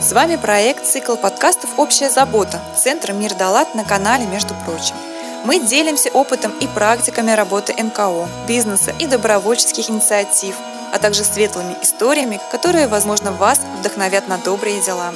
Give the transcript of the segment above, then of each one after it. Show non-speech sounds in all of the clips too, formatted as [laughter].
С вами проект «Цикл подкастов «Общая забота» Центра «Мир Далат» на канале «Между прочим». Мы делимся опытом и практиками работы НКО, бизнеса и добровольческих инициатив, а также светлыми историями, которые, возможно, вас вдохновят на добрые дела.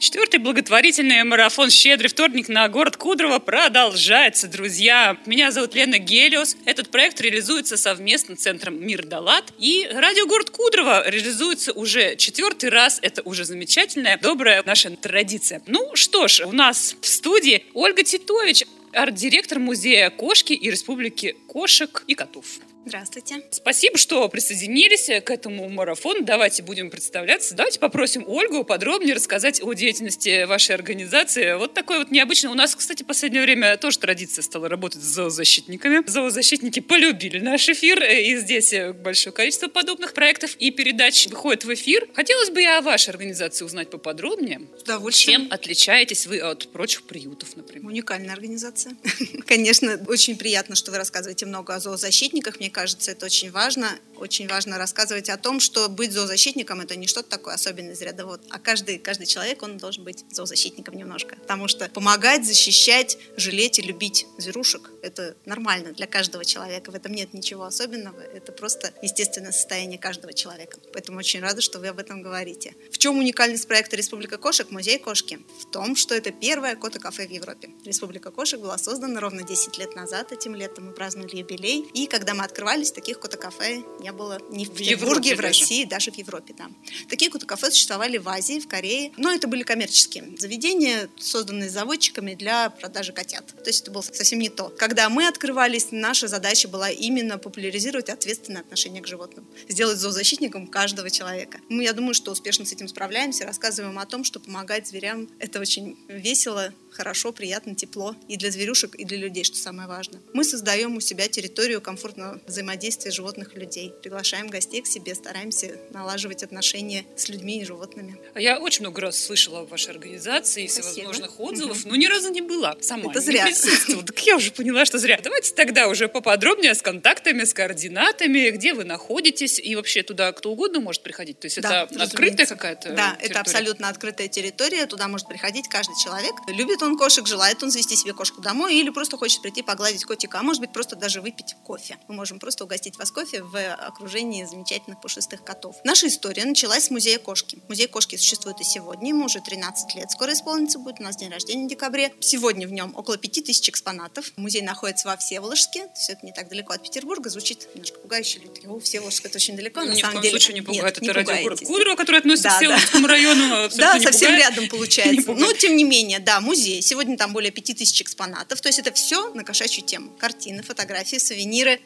Четвертый благотворительный марафон «Щедрый вторник» на город Кудрово продолжается, друзья. Меня зовут Лена Гелиос. Этот проект реализуется совместно с Центром «Мир Далат». И радио «Город Кудрово» реализуется уже четвертый раз. Это уже замечательная, добрая наша традиция. Ну что ж, у нас в студии Ольга Титович, арт-директор музея кошки и республики кошек и котов. Здравствуйте. Спасибо, что присоединились к этому марафону. Давайте будем представляться. Давайте попросим Ольгу подробнее рассказать о деятельности вашей организации. Вот такой вот необычный. У нас, кстати, в последнее время тоже традиция стала работать с зоозащитниками. Зоозащитники полюбили наш эфир, и здесь большое количество подобных проектов и передач выходит в эфир. Хотелось бы я о вашей организации узнать поподробнее. С удовольствием. Чем отличаетесь вы от прочих приютов, например? Уникальная организация. [laughs] Конечно, очень приятно, что вы рассказываете много о зоозащитниках. Мне кажется, это очень важно. Очень важно рассказывать о том, что быть зоозащитником – это не что-то такое особенное из ряда вот. А каждый, каждый человек, он должен быть зоозащитником немножко. Потому что помогать, защищать, жалеть и любить зверушек – это нормально для каждого человека. В этом нет ничего особенного. Это просто естественное состояние каждого человека. Поэтому очень рада, что вы об этом говорите. В чем уникальность проекта «Республика кошек» – музей кошки? В том, что это первое кота-кафе в Европе. «Республика кошек» была создана ровно 10 лет назад. Этим летом мы праздновали юбилей. И когда мы открывались, таких кота-кафе не было ни в, в Петербурге, в России, даже. даже в Европе. Да. Такие кота-кафе существовали в Азии, в Корее, но это были коммерческие заведения, созданные заводчиками для продажи котят. То есть это было совсем не то. Когда мы открывались, наша задача была именно популяризировать ответственное отношение к животным, сделать зоозащитником каждого человека. Мы, я думаю, что успешно с этим справляемся, рассказываем о том, что помогать зверям – это очень весело, хорошо, приятно, тепло и для зверюшек, и для людей, что самое важное. Мы создаем у себя территорию комфортного взаимодействия животных и людей. Приглашаем гостей к себе, стараемся налаживать отношения с людьми и животными. Я очень много раз слышала о вашей организации и всевозможных отзывов, угу. но ни разу не была сама. Это зря. Так я уже поняла, что зря. Давайте тогда уже поподробнее с контактами, с координатами, где вы находитесь, и вообще туда кто угодно может приходить. То есть да, это открытая какая-то Да, территория? это абсолютно открытая территория, туда может приходить каждый человек. Любит он кошек, желает он завести себе кошку домой или просто хочет прийти погладить котика, а может быть просто даже выпить кофе. Мы можем просто угостить вас кофе в окружении замечательных пушистых котов. Наша история началась с музея кошки. Музей кошки существует и сегодня, ему уже 13 лет скоро исполнится будет, у нас день рождения в декабре. Сегодня в нем около 5000 экспонатов. Музей находится во Всеволожске, то есть это не так далеко от Петербурга, звучит немножко пугающе. О, Всеволожск это очень далеко, на Ни самом деле. случае не пугает, это радиогород Кудрово, который относится Да, к Всеволожскому району. [laughs] Да, не совсем пугает. рядом [laughs] получается. Но, тем не менее, да, музей. Сегодня там более 5000 экспонатов. То есть это все на кошачью тему. Картины, фотографии, сувениры,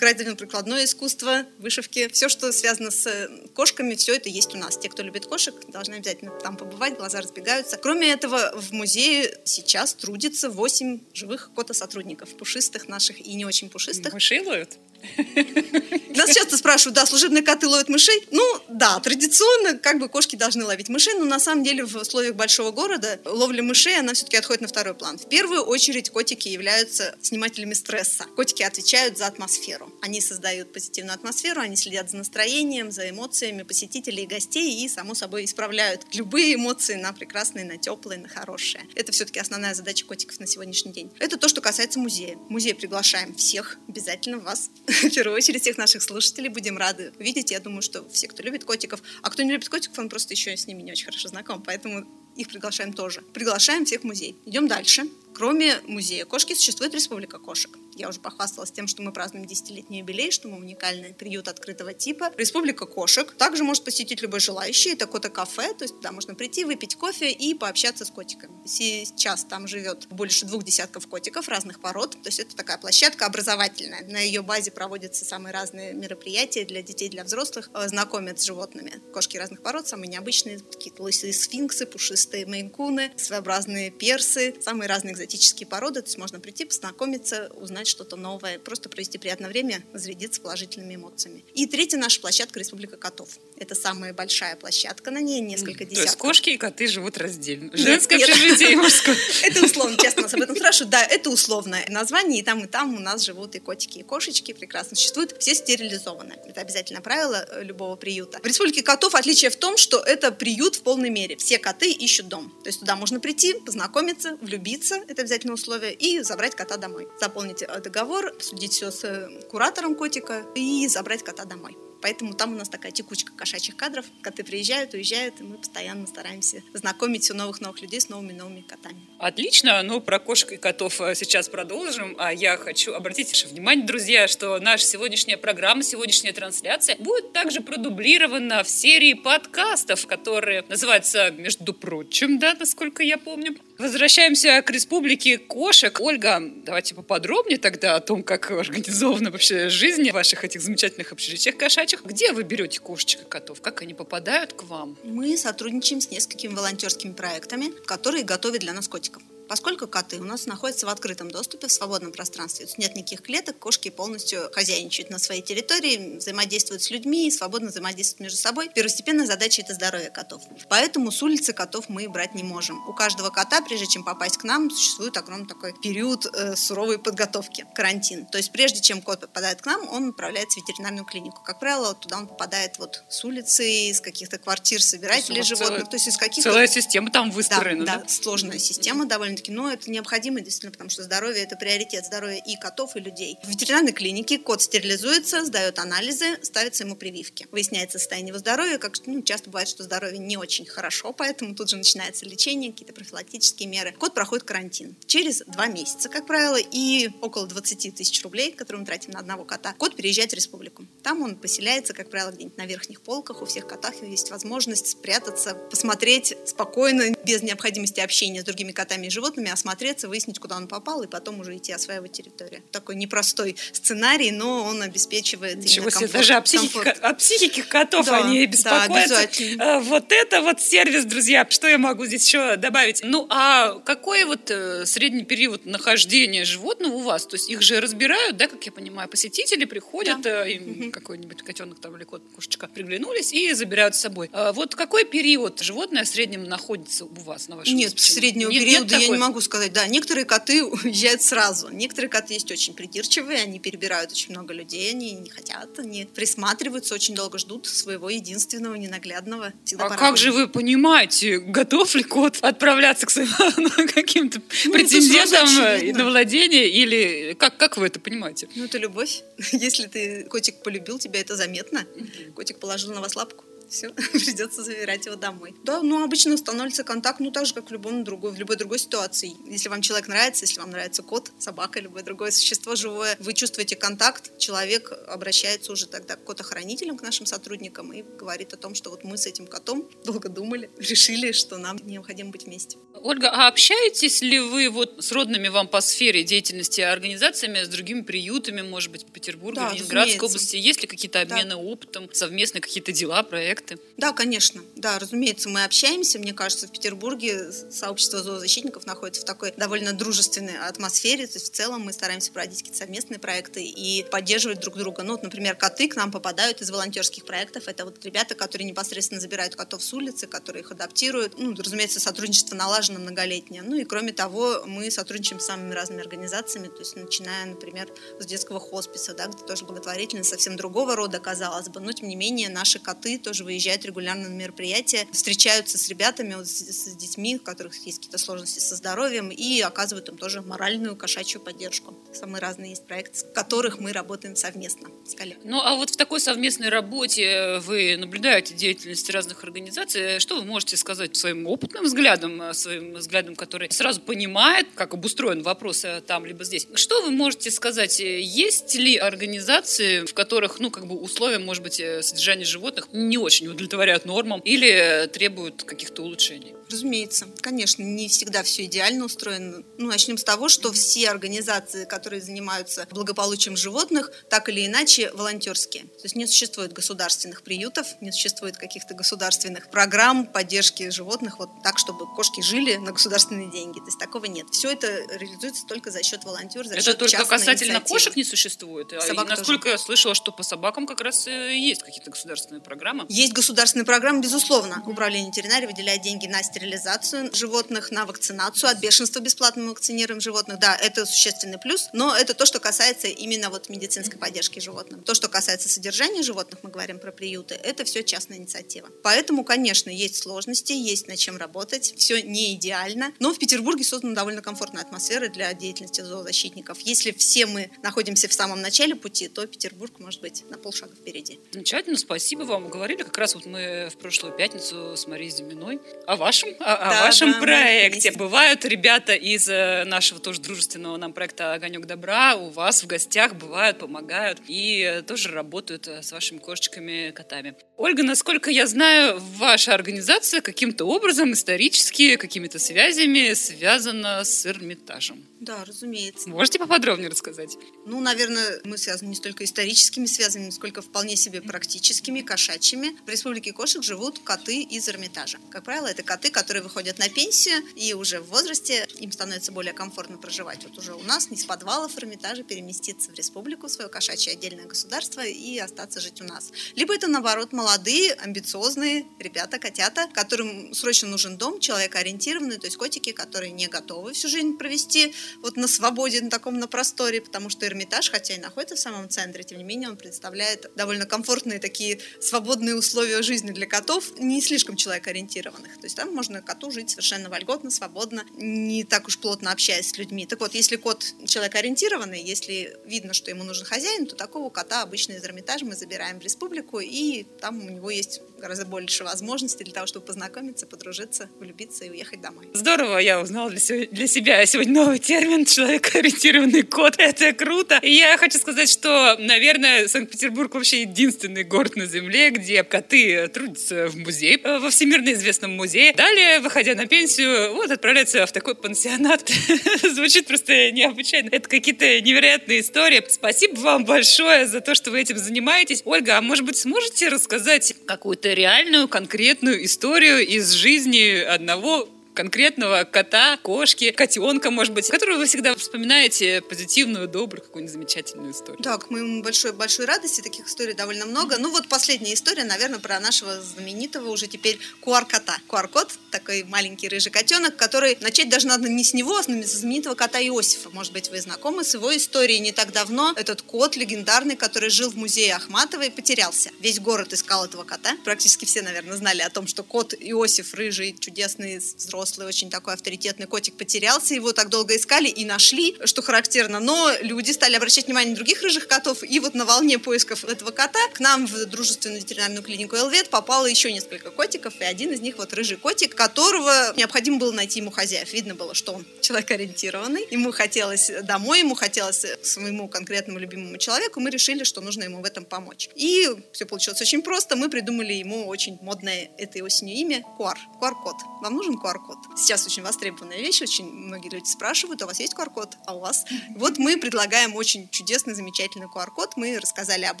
декоративно-прикладное искусство, вышивки. Все, что связано с э, кошками, все это есть у нас. Те, кто любит кошек, должны обязательно там побывать, глаза разбегаются. Кроме этого, в музее сейчас трудится 8 живых кота-сотрудников. Пушистых наших и не очень пушистых. Ловят? [laughs] Нас часто спрашивают, да, служебные коты ловят мышей? Ну, да, традиционно как бы кошки должны ловить мышей, но на самом деле в условиях большого города ловля мышей, она все-таки отходит на второй план. В первую очередь котики являются снимателями стресса. Котики отвечают за атмосферу. Они создают позитивную атмосферу, они следят за настроением, за эмоциями посетителей и гостей и, само собой, исправляют любые эмоции на прекрасные, на теплые, на хорошие. Это все-таки основная задача котиков на сегодняшний день. Это то, что касается музея. В музей приглашаем всех, обязательно вас [laughs] в первую очередь всех наших слушателей. Будем рады увидеть. Я думаю, что все, кто любит котиков, а кто не любит котиков, он просто еще с ними не очень хорошо знаком, поэтому их приглашаем тоже. Приглашаем всех в музей. Идем дальше. Кроме музея кошки существует Республика кошек. Я уже похвасталась тем, что мы празднуем десятилетний юбилей, что мы уникальный приют открытого типа. Республика кошек также может посетить любой желающий. Это кота-кафе, то есть туда можно прийти, выпить кофе и пообщаться с котиками. Сейчас там живет больше двух десятков котиков разных пород, то есть это такая площадка образовательная. На ее базе проводятся самые разные мероприятия для детей, для взрослых, э, знакомят с животными. Кошки разных пород, самые необычные, какие-то лысые сфинксы, пушистые пушистые мейнкуны, своеобразные персы, самые разные экзотические породы. То есть можно прийти, познакомиться, узнать что-то новое, просто провести приятное время, зарядиться положительными эмоциями. И третья наша площадка Республика котов. Это самая большая площадка, на ней несколько десятков. То есть кошки и коты живут раздельно. Женское общежитие и мужское. [laughs] Это условно, честно нас об этом спрашивают. Да, это условное название, и там, и там у нас живут и котики, и кошечки прекрасно существуют. Все стерилизованы. Это обязательное правило э, любого приюта. В Республике котов отличие в том, что это приют в полной мере. Все коты ищут дом. То есть туда можно прийти, познакомиться, влюбиться, это обязательное условие, и забрать кота домой. Заполнить э, договор, обсудить все с э, куратором котика и забрать кота домой. Поэтому там у нас такая текучка кошачьих кадров. Коты приезжают, уезжают, и мы постоянно стараемся знакомить все новых-новых людей с новыми-новыми котами. Отлично. Ну, про кошек и котов э, сейчас продолжим. А я хочу обратить ваше внимание, друзья, что наша сегодняшняя программа, сегодняшняя трансляция будет также продублирована в серии подкастов, которые называются «Между прочим», да, насколько я помню. Возвращаемся к республике кошек. Ольга, давайте поподробнее тогда о том, как организована вообще жизнь в ваших этих замечательных общежитиях кошачьих. Где вы берете кошечек и котов? Как они попадают к вам? Мы сотрудничаем с несколькими волонтерскими проектами, которые готовят для нас котиков. Поскольку коты у нас находятся в открытом доступе, в свободном пространстве, нет никаких клеток, кошки полностью хозяйничают на своей территории, взаимодействуют с людьми свободно взаимодействуют между собой. Первостепенная задача – это здоровье котов. Поэтому с улицы котов мы брать не можем. У каждого кота, прежде чем попасть к нам, существует огромный такой период э, суровой подготовки, карантин. То есть прежде чем кот попадает к нам, он отправляется в ветеринарную клинику. Как правило, туда он попадает вот с улицы, из каких-то квартир собирателей животных, целая, то есть из каких-то... Целая система там выстроена. Да, да? да сложная система довольно довольно-таки, но это необходимо действительно, потому что здоровье – это приоритет, здоровье и котов, и людей. В ветеринарной клинике кот стерилизуется, сдает анализы, ставятся ему прививки. Выясняется состояние его здоровья, как ну, часто бывает, что здоровье не очень хорошо, поэтому тут же начинается лечение, какие-то профилактические меры. Кот проходит карантин. Через два месяца, как правило, и около 20 тысяч рублей, которые мы тратим на одного кота, кот переезжает в республику. Там он поселяется, как правило, где-нибудь на верхних полках. У всех котах есть возможность спрятаться, посмотреть спокойно, без необходимости общения с другими котами и животными, осмотреть осмотреться, выяснить, куда он попал, и потом уже идти осваивать территорию. Такой непростой сценарий, но он обеспечивает Ничего себе, даже о психике, о психике котов да, они беспокоятся. Да, э, вот это вот сервис, друзья. Что я могу здесь еще добавить? Ну, а какой вот э, средний период нахождения животного у вас? То есть их же разбирают, да, как я понимаю, посетители приходят, да. э, им угу. какой-нибудь котенок там или кот, кошечка приглянулись и забирают с собой. А вот какой период животное в среднем находится у вас на вашем Нет, среднего нет, периода нет я не могу сказать да, некоторые коты [laughs] уезжают сразу. Некоторые коты есть очень придирчивые, они перебирают очень много людей, они не хотят, они присматриваются, очень долго ждут своего единственного, ненаглядного. Всегда а как же вы понимаете, готов ли кот [laughs] отправляться к своим [laughs] каким-то ну, претендентам на владение, или как, как вы это понимаете? Ну, это любовь. Если ты котик полюбил, тебя это заметно. Котик положил на вас лапку все, [laughs] придется забирать его домой. Да, ну, обычно становится контакт, ну, так же, как в, любом другой, в любой другой ситуации. Если вам человек нравится, если вам нравится кот, собака, любое другое существо живое, вы чувствуете контакт, человек обращается уже тогда к котохранителям, к нашим сотрудникам и говорит о том, что вот мы с этим котом долго думали, [laughs] решили, что нам необходимо быть вместе. Ольга, а общаетесь ли вы вот с родными вам по сфере деятельности организациями, с другими приютами, может быть, в Петербурге, да, в Ленинградской области? Есть ли какие-то обмены да. опытом, совместные какие-то дела, проекты? Проекты? Да, конечно. Да, разумеется, мы общаемся. Мне кажется, в Петербурге сообщество зоозащитников находится в такой довольно дружественной атмосфере. То есть в целом мы стараемся проводить какие-то совместные проекты и поддерживать друг друга. Ну, вот, например, коты к нам попадают из волонтерских проектов. Это вот ребята, которые непосредственно забирают котов с улицы, которые их адаптируют. Ну, разумеется, сотрудничество налажено многолетнее. Ну и кроме того, мы сотрудничаем с самыми разными организациями, то есть начиная, например, с детского хосписа, да, где тоже благотворительность совсем другого рода, казалось бы, но тем не менее наши коты тоже выезжают регулярно на мероприятия, встречаются с ребятами, вот, с, с детьми, у которых есть какие-то сложности со здоровьем, и оказывают им тоже моральную кошачью поддержку. Самые разные есть проекты, с которых мы работаем совместно с коллегами. Ну, а вот в такой совместной работе вы наблюдаете деятельность разных организаций. Что вы можете сказать своим опытным взглядом, своим взглядом, который сразу понимает, как обустроен вопрос э, там либо здесь? Что вы можете сказать? Есть ли организации, в которых, ну, как бы условия, может быть, э, содержания животных не очень очень удовлетворяют нормам или требуют каких-то улучшений? Разумеется, конечно, не всегда все идеально устроено. Ну, начнем с того, что все организации, которые занимаются благополучием животных, так или иначе волонтерские. То есть не существует государственных приютов, не существует каких-то государственных программ поддержки животных вот так, чтобы кошки жили на государственные деньги. То есть такого нет. Все это реализуется только за счет волонтеров, за это счет только касательно инициативы. кошек не существует. А Собак и насколько тоже. я слышала, что по собакам как раз э, есть какие-то государственные программы. Есть государственные программы, безусловно. Управление ветеринарии выделяет деньги на стерилизацию животных, на вакцинацию, от бешенства бесплатно мы вакцинируем животных. Да, это существенный плюс, но это то, что касается именно вот медицинской поддержки животным. То, что касается содержания животных, мы говорим про приюты, это все частная инициатива. Поэтому, конечно, есть сложности, есть над чем работать, все не идеально, но в Петербурге создана довольно комфортная атмосфера для деятельности зоозащитников. Если все мы находимся в самом начале пути, то Петербург может быть на полшага впереди. Замечательно, спасибо вам. Говорили как раз вот мы в прошлую пятницу с Марией Зиминой о вашем, о, о Да, вашем да, проекте. Бывают ребята из э, нашего тоже дружественного нам проекта «Огонек добра» у вас в гостях, бывают, помогают и тоже работают э, с вашими кошечками, котами. Ольга, насколько я знаю, ваша организация каким-то образом исторически, какими-то связями связана с Эрмитажем. Да, разумеется. Можете поподробнее рассказать? Ну, наверное, мы связаны не столько историческими связями, сколько вполне себе практическими, кошачьими. В Республике кошек живут коты из Эрмитажа. Как правило, это коты, которые выходят на пенсию и уже в возрасте им становится более комфортно проживать. Вот уже у нас не с подвалов Эрмитажа переместиться в Республику, в свое кошачье отдельное государство и остаться жить у нас. Либо это, наоборот, молодые, амбициозные ребята, котята, которым срочно нужен дом, человекоориентированный, то есть котики, которые не готовы всю жизнь провести вот на свободе, на таком на просторе, потому что Эрмитаж, хотя и находится в самом центре, тем не менее он представляет довольно комфортные такие свободные условия жизни для котов, не слишком человекоориентированных. То есть там можно коту жить совершенно вольготно, свободно, не так уж плотно общаясь с людьми. Так вот, если кот человекоориентированный, если видно, что ему нужен хозяин, то такого кота обычно из Эрмитажа мы забираем в республику, и там у него есть гораздо больше возможностей для того, чтобы познакомиться, подружиться, влюбиться и уехать домой. Здорово, я узнала для, се- для себя сегодня новый термин «человекоориентированный кот». [laughs] Это круто. И я хочу сказать, что, наверное, Санкт-Петербург вообще единственный город на Земле, где коты трудятся в музее, э, во всемирно известном музее. Далее, выходя на пенсию, вот отправляются в такой пансионат. [laughs] Звучит просто необычайно. Это какие-то невероятные истории. Спасибо вам большое за то, что вы этим занимаетесь. Ольга, а может быть, сможете рассказать какую-то реальную, конкретную историю из жизни одного конкретного кота, кошки, котенка, может быть, которую вы всегда вспоминаете позитивную, добрую, какую-нибудь замечательную историю. Да, к моему большой, большой радости таких историй довольно много. Ну вот последняя история, наверное, про нашего знаменитого уже теперь куар-кота. Куар-кот, такой маленький рыжий котенок, который начать даже надо не с него, а с знаменитого кота Иосифа. Может быть, вы знакомы с его историей. Не так давно этот кот легендарный, который жил в музее Ахматовой, потерялся. Весь город искал этого кота. Практически все, наверное, знали о том, что кот Иосиф, рыжий, чудесный, взрослый, очень такой авторитетный котик, потерялся. Его так долго искали и нашли, что характерно. Но люди стали обращать внимание на других рыжих котов. И вот на волне поисков этого кота к нам в дружественную ветеринарную клинику Элвет попало еще несколько котиков. И один из них вот рыжий котик, которого необходимо было найти ему хозяев. Видно было, что он человек ориентированный. Ему хотелось домой, ему хотелось к своему конкретному любимому человеку. Мы решили, что нужно ему в этом помочь. И все получилось очень просто. Мы придумали ему очень модное этой осенью имя Куар. Куар-код. Вам нужен Куар-код? Сейчас очень востребованная вещь, очень многие люди спрашивают, а у вас есть QR-код? А у вас? Вот мы предлагаем очень чудесный, замечательный QR-код. Мы рассказали об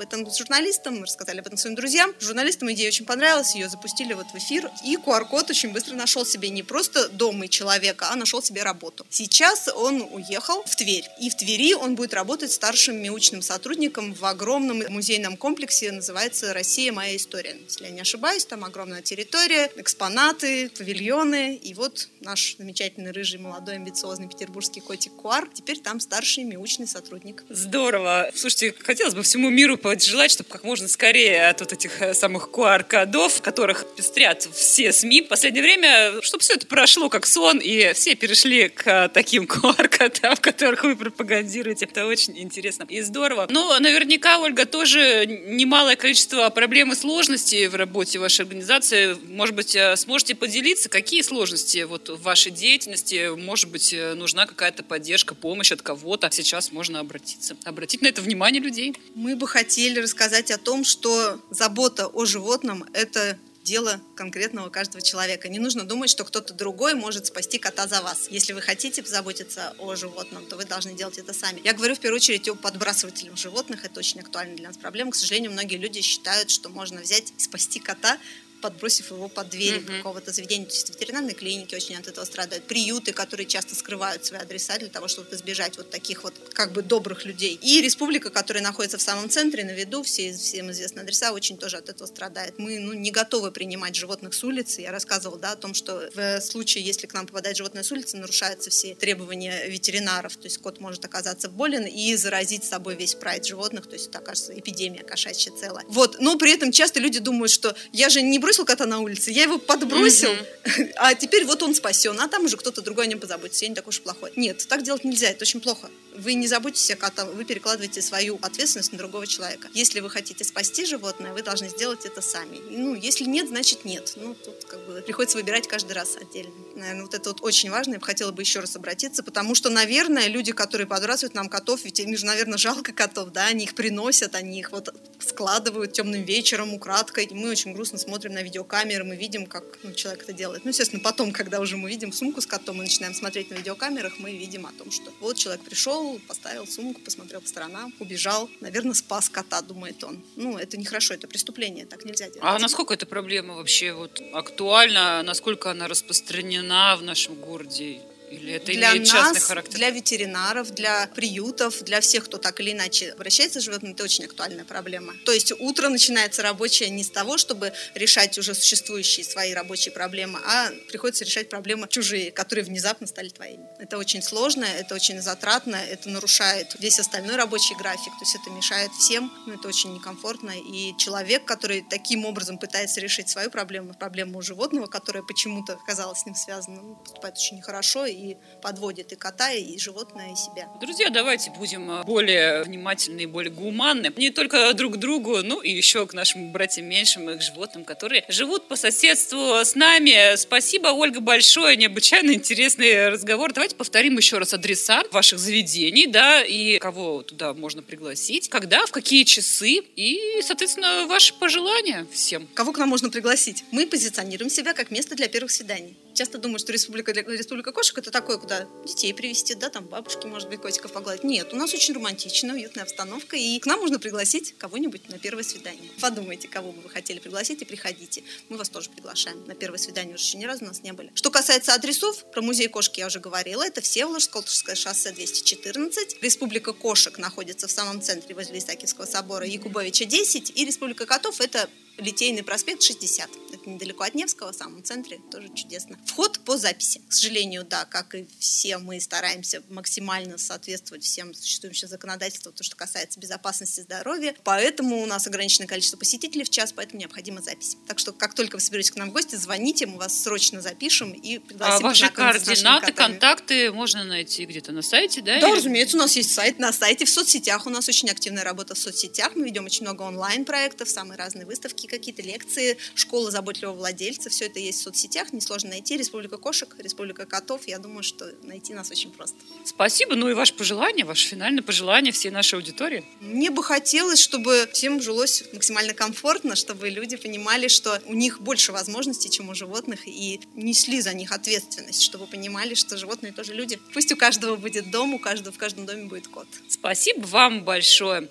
этом журналистам, мы рассказали об этом своим друзьям. Журналистам идея очень понравилась, ее запустили вот в эфир. И QR-код очень быстро нашел себе не просто дом и человека, а нашел себе работу. Сейчас он уехал в Тверь. И в Твери он будет работать старшим мяучным сотрудником в огромном музейном комплексе, называется «Россия. Моя история». Если я не ошибаюсь, там огромная территория, экспонаты, павильоны. И вот наш замечательный рыжий, молодой, амбициозный петербургский котик Куар теперь там старший мяучный сотрудник. Здорово. Слушайте, хотелось бы всему миру пожелать, чтобы как можно скорее от вот этих э, самых QR-кодов, которых пестрят все СМИ в последнее время, чтобы все это прошло как сон, и все перешли к э, таким [laughs] QR-кодам, которых вы пропагандируете. Это очень интересно и здорово. Но наверняка, Ольга, тоже немалое количество проблем и сложностей в работе вашей организации. Может быть, э, сможете поделиться, какие сложности трудности вот в вашей деятельности, может быть, э, нужна какая-то поддержка, помощь от кого-то, сейчас можно обратиться. Обратить на это внимание людей. Мы бы хотели рассказать о том, что забота о животном – это дело конкретного каждого человека. Не нужно думать, что кто-то другой может спасти кота за вас. Если вы хотите позаботиться о животном, то вы должны делать это сами. Я говорю в первую очередь о подбрасывателях животных. Это очень актуальная для нас проблема. К сожалению, многие люди считают, что можно взять и спасти кота подбросив его под дверь mm-hmm. какого-то заведения. То есть ветеринарные клиники очень от этого страдают. Приюты, которые часто скрывают свои адреса для того, чтобы избежать вот таких вот как бы добрых людей. И республика, которая находится в самом центре, на виду, все, всем известные адреса, очень тоже от этого страдает. Мы ну, не готовы принимать животных с улицы. Я рассказывала да, о том, что в случае, если к нам попадает животное с улицы, нарушаются все требования ветеринаров. То есть кот может оказаться болен и заразить с собой весь прайд животных. То есть это окажется эпидемия кошачья целая. Вот. Но при этом часто люди думают, что я же не бросил кота на улице, я его подбросил, mm-hmm. [laughs] а теперь вот он спасен, а там уже кто-то другой о нем позаботится, я не такой уж плохой. Нет, так делать нельзя, это очень плохо. Вы не заботитесь о коте, вы перекладываете свою ответственность на другого человека. Если вы хотите спасти животное, вы должны сделать это сами. Ну, если нет, значит нет. Ну, тут как бы приходится выбирать каждый раз отдельно. Наверное, вот это вот очень важно, я бы хотела бы еще раз обратиться, потому что, наверное, люди, которые подбрасывают нам котов, ведь им же, наверное, жалко котов, да, они их приносят, они их вот складывают темным вечером украдкой. Мы очень грустно смотрим на видеокамеры, мы видим, как ну, человек это делает. Ну, естественно, потом, когда уже мы видим сумку с котом, мы начинаем смотреть на видеокамерах, мы видим о том, что вот человек пришел, поставил сумку, посмотрел по сторонам, убежал, наверное, спас кота, думает он. Ну, это нехорошо, это преступление, так нельзя делать. А насколько эта проблема вообще вот актуальна, насколько она распространена в нашем городе? Или это для имеет нас, частный характер? Для ветеринаров, для приютов, для всех, кто так или иначе обращается с животными, это очень актуальная проблема. То есть утро начинается рабочее не с того, чтобы решать уже существующие свои рабочие проблемы, а приходится решать проблемы чужие, которые внезапно стали твоими. Это очень сложно, это очень затратно, это нарушает весь остальной рабочий график, то есть это мешает всем, ну, это очень некомфортно. И человек, который таким образом пытается решить свою проблему, проблему у животного, которая почему-то оказалась с ним связана, поступает очень нехорошо, и подводит и кота, и животное, и себя. Друзья, давайте будем э, более внимательны и более гуманны. Не только друг к другу, ну и еще к нашим братьям меньшим и к животным, которые живут по соседству с нами. Спасибо, Ольга, большое. Необычайно интересный разговор. Давайте повторим еще раз адреса ваших заведений, да, и кого туда можно пригласить, когда, в какие часы и, соответственно, ваши пожелания всем. Кого к нам можно пригласить? Мы позиционируем себя как место для первых свиданий. Часто думают, что республика, республика кошек это такое, куда детей привезти, да, там бабушки, может быть, котиков погладить. Нет, у нас очень романтичная, уютная обстановка, и к нам можно пригласить кого-нибудь на первое свидание. Подумайте, кого бы вы хотели пригласить, и приходите. Мы вас тоже приглашаем. На первое свидание уже еще ни разу у нас не были. Что касается адресов, про музей кошки я уже говорила. Это Всеволожск, Колтушское шоссе 214. Республика кошек находится в самом центре возле Исаакиевского собора Якубовича 10. И Республика котов – это Литейный проспект 60. Это недалеко от Невского, в самом центре, тоже чудесно. Вход по записи. К сожалению, да, как и все, мы стараемся максимально соответствовать всем существующим законодательствам, то, что касается безопасности здоровья. Поэтому у нас ограниченное количество посетителей в час, поэтому необходима запись. Так что, как только вы соберетесь к нам в гости, звоните, мы вас срочно запишем и пригласим. А ваши координаты, контакты можно найти где-то на сайте, да? Да, или... разумеется, у нас есть сайт на сайте, в соцсетях у нас очень активная работа в соцсетях. Мы ведем очень много онлайн-проектов, самые разные выставки, какие-то лекции, школа заботливого владельца, все это есть в соцсетях, несложно найти. Республика кошек, Республика котов, я думаю, что найти нас очень просто. Спасибо, ну и ваше пожелание, ваше финальное пожелание всей нашей аудитории. Мне бы хотелось, чтобы всем жилось максимально комфортно, чтобы люди понимали, что у них больше возможностей, чем у животных, и несли за них ответственность, чтобы понимали, что животные тоже люди. Пусть у каждого будет дом, у каждого в каждом доме будет кот. Спасибо вам большое.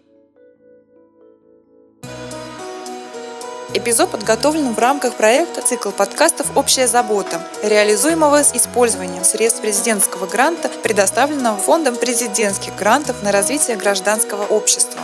Эпизод подготовлен в рамках проекта «Цикл подкастов «Общая забота», реализуемого с использованием средств президентского гранта, предоставленного Фондом президентских грантов на развитие гражданского общества.